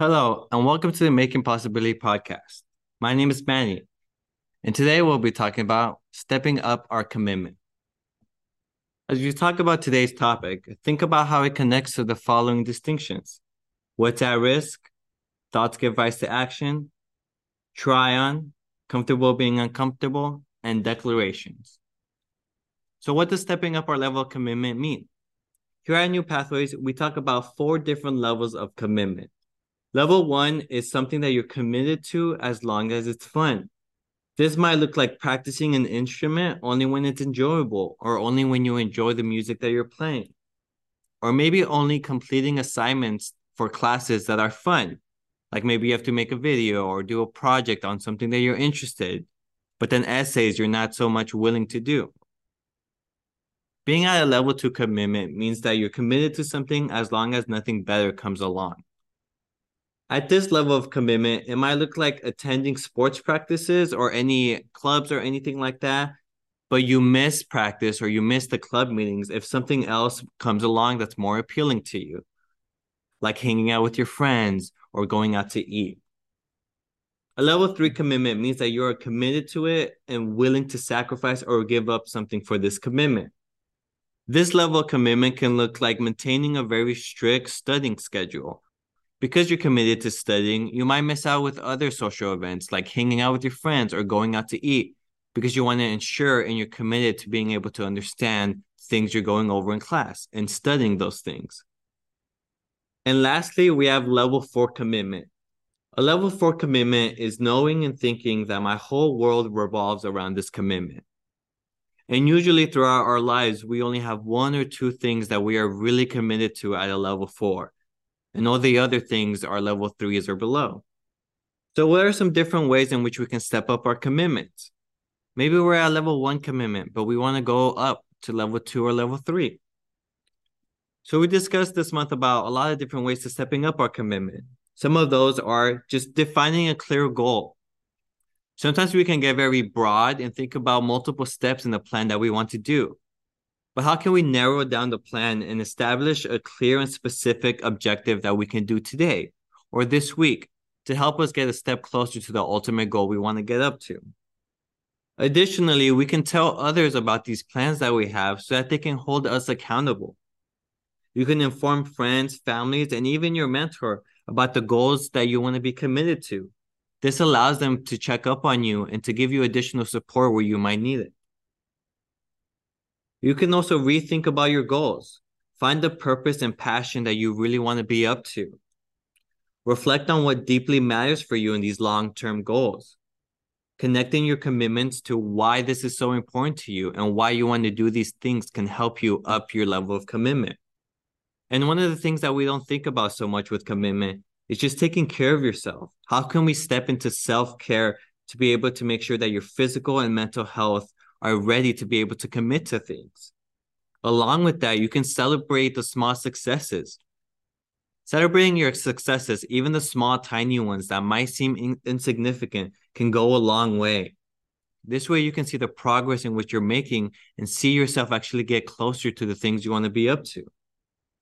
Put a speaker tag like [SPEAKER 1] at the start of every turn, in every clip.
[SPEAKER 1] Hello, and welcome to the Making Possibility podcast. My name is Manny, and today we'll be talking about stepping up our commitment. As you talk about today's topic, think about how it connects to the following distinctions what's at risk, thoughts give rise to action, try on, comfortable being uncomfortable, and declarations. So, what does stepping up our level of commitment mean? Here at New Pathways, we talk about four different levels of commitment. Level one is something that you're committed to as long as it's fun. This might look like practicing an instrument only when it's enjoyable or only when you enjoy the music that you're playing. Or maybe only completing assignments for classes that are fun. Like maybe you have to make a video or do a project on something that you're interested, but then essays you're not so much willing to do. Being at a level two commitment means that you're committed to something as long as nothing better comes along. At this level of commitment, it might look like attending sports practices or any clubs or anything like that, but you miss practice or you miss the club meetings if something else comes along that's more appealing to you, like hanging out with your friends or going out to eat. A level three commitment means that you are committed to it and willing to sacrifice or give up something for this commitment. This level of commitment can look like maintaining a very strict studying schedule because you're committed to studying, you might miss out with other social events like hanging out with your friends or going out to eat because you want to ensure and you're committed to being able to understand things you're going over in class and studying those things. And lastly, we have level four commitment. A level four commitment is knowing and thinking that my whole world revolves around this commitment. And usually throughout our lives, we only have one or two things that we are really committed to at a level four and all the other things are level threes or below. So, what are some different ways in which we can step up our commitments? Maybe we're at level one commitment, but we want to go up to level two or level three. So, we discussed this month about a lot of different ways to stepping up our commitment. Some of those are just defining a clear goal. Sometimes we can get very broad and think about multiple steps in the plan that we want to do. But how can we narrow down the plan and establish a clear and specific objective that we can do today or this week to help us get a step closer to the ultimate goal we want to get up to? Additionally, we can tell others about these plans that we have so that they can hold us accountable. You can inform friends, families, and even your mentor about the goals that you want to be committed to. This allows them to check up on you and to give you additional support where you might need it. You can also rethink about your goals. Find the purpose and passion that you really want to be up to. Reflect on what deeply matters for you in these long term goals. Connecting your commitments to why this is so important to you and why you want to do these things can help you up your level of commitment. And one of the things that we don't think about so much with commitment is just taking care of yourself. How can we step into self care to be able to make sure that your physical and mental health are ready to be able to commit to things. Along with that, you can celebrate the small successes. Celebrating your successes, even the small, tiny ones that might seem in- insignificant, can go a long way. This way, you can see the progress in which you're making and see yourself actually get closer to the things you want to be up to.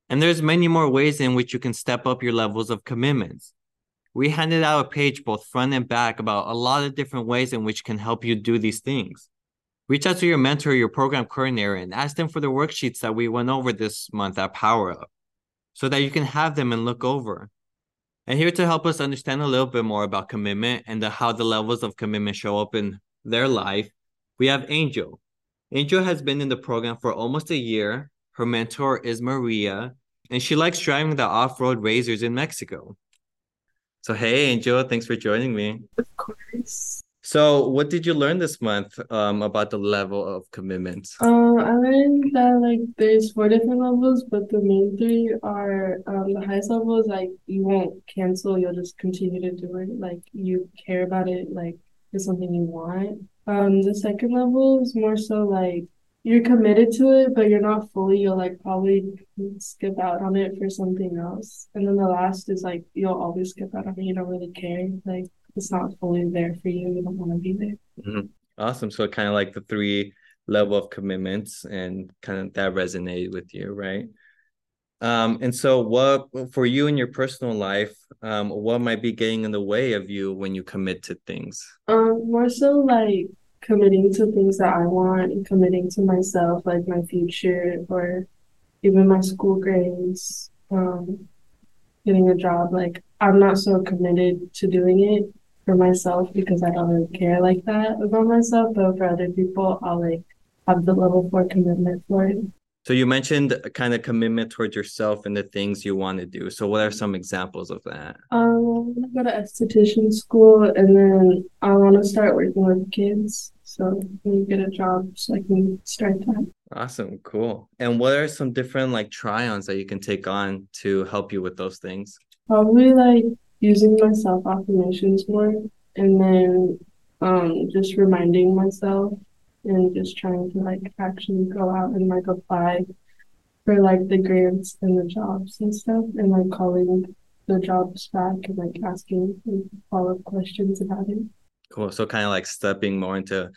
[SPEAKER 1] And there's many more ways in which you can step up your levels of commitments. We handed out a page both front and back about a lot of different ways in which can help you do these things. Reach out to your mentor, your program coordinator, and ask them for the worksheets that we went over this month at Power Up so that you can have them and look over. And here to help us understand a little bit more about commitment and the, how the levels of commitment show up in their life, we have Angel. Angel has been in the program for almost a year. Her mentor is Maria, and she likes driving the off road razors in Mexico. So, hey, Angel, thanks for joining me.
[SPEAKER 2] Of course.
[SPEAKER 1] So, what did you learn this month um, about the level of commitment?
[SPEAKER 2] Um, I learned that like there's four different levels, but the main three are um, the highest level is like you won't cancel, you'll just continue to do it. Like you care about it, like it's something you want. Um, the second level is more so like you're committed to it, but you're not fully. You'll like probably skip out on it for something else. And then the last is like you'll always skip out on it. You don't really care. Like it's not fully there for you, you don't want to be there.
[SPEAKER 1] Mm-hmm. Awesome. So kind of like the three level of commitments and kind of that resonated with you, right? Um, and so what for you in your personal life, um, what might be getting in the way of you when you commit to things?
[SPEAKER 2] Um, more so like committing to things that I want and committing to myself, like my future or even my school grades, um, getting a job. Like I'm not so committed to doing it for myself because I don't really care like that about myself, but for other people, I'll like have the level four commitment for it.
[SPEAKER 1] So you mentioned a kind of commitment towards yourself and the things you want to do. So what are some examples of that?
[SPEAKER 2] Um, I go to esthetician school and then I want to start working with kids. So when you get a job so I can start that.
[SPEAKER 1] Awesome, cool. And what are some different like try-ons that you can take on to help you with those things?
[SPEAKER 2] Probably like using my self affirmations more and then um just reminding myself and just trying to like actually go out and like apply for like the grants and the jobs and stuff and like calling the jobs back and like asking follow-up questions about it.
[SPEAKER 1] Cool. So kind of like stepping more into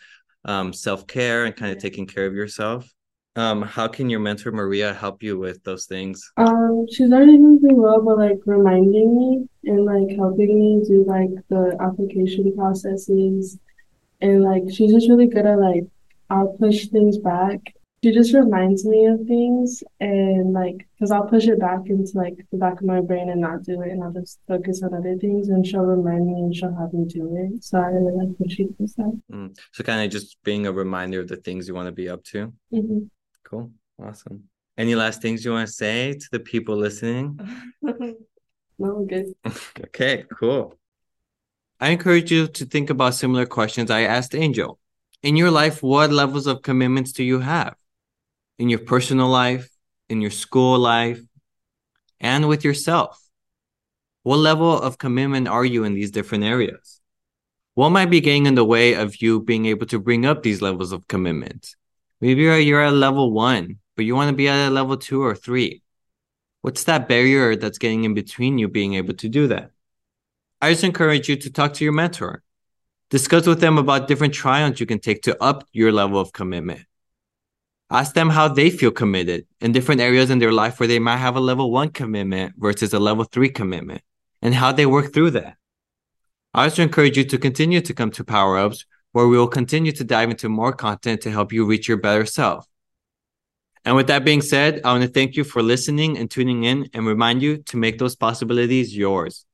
[SPEAKER 1] um, self-care and kind of taking care of yourself. Um, how can your mentor Maria help you with those things?
[SPEAKER 2] Um, she's already doing really well, but like reminding me and like helping me do like the application processes and like she's just really good at like I'll push things back. She just reminds me of things and like because I'll push it back into like the back of my brain and not do it and I'll just focus on other things and she'll remind me and she'll have me do it. So I really like what she does that.
[SPEAKER 1] Mm. So kind of just being a reminder of the things you want to be up to.
[SPEAKER 2] Mm-hmm.
[SPEAKER 1] Cool. Awesome. Any last things you want to say to the people listening?
[SPEAKER 2] no, good.
[SPEAKER 1] okay, cool. I encourage you to think about similar questions I asked Angel in your life, what levels of commitments do you have in your personal life, in your school life, and with yourself? What level of commitment are you in these different areas? What might be getting in the way of you being able to bring up these levels of commitment? Maybe you're at level one, but you want to be at a level two or three. What's that barrier that's getting in between you being able to do that? I just encourage you to talk to your mentor Discuss with them about different try-ons you can take to up your level of commitment. Ask them how they feel committed in different areas in their life where they might have a level one commitment versus a level three commitment and how they work through that. I also encourage you to continue to come to Power Ups where we will continue to dive into more content to help you reach your better self. And with that being said, I want to thank you for listening and tuning in and remind you to make those possibilities yours.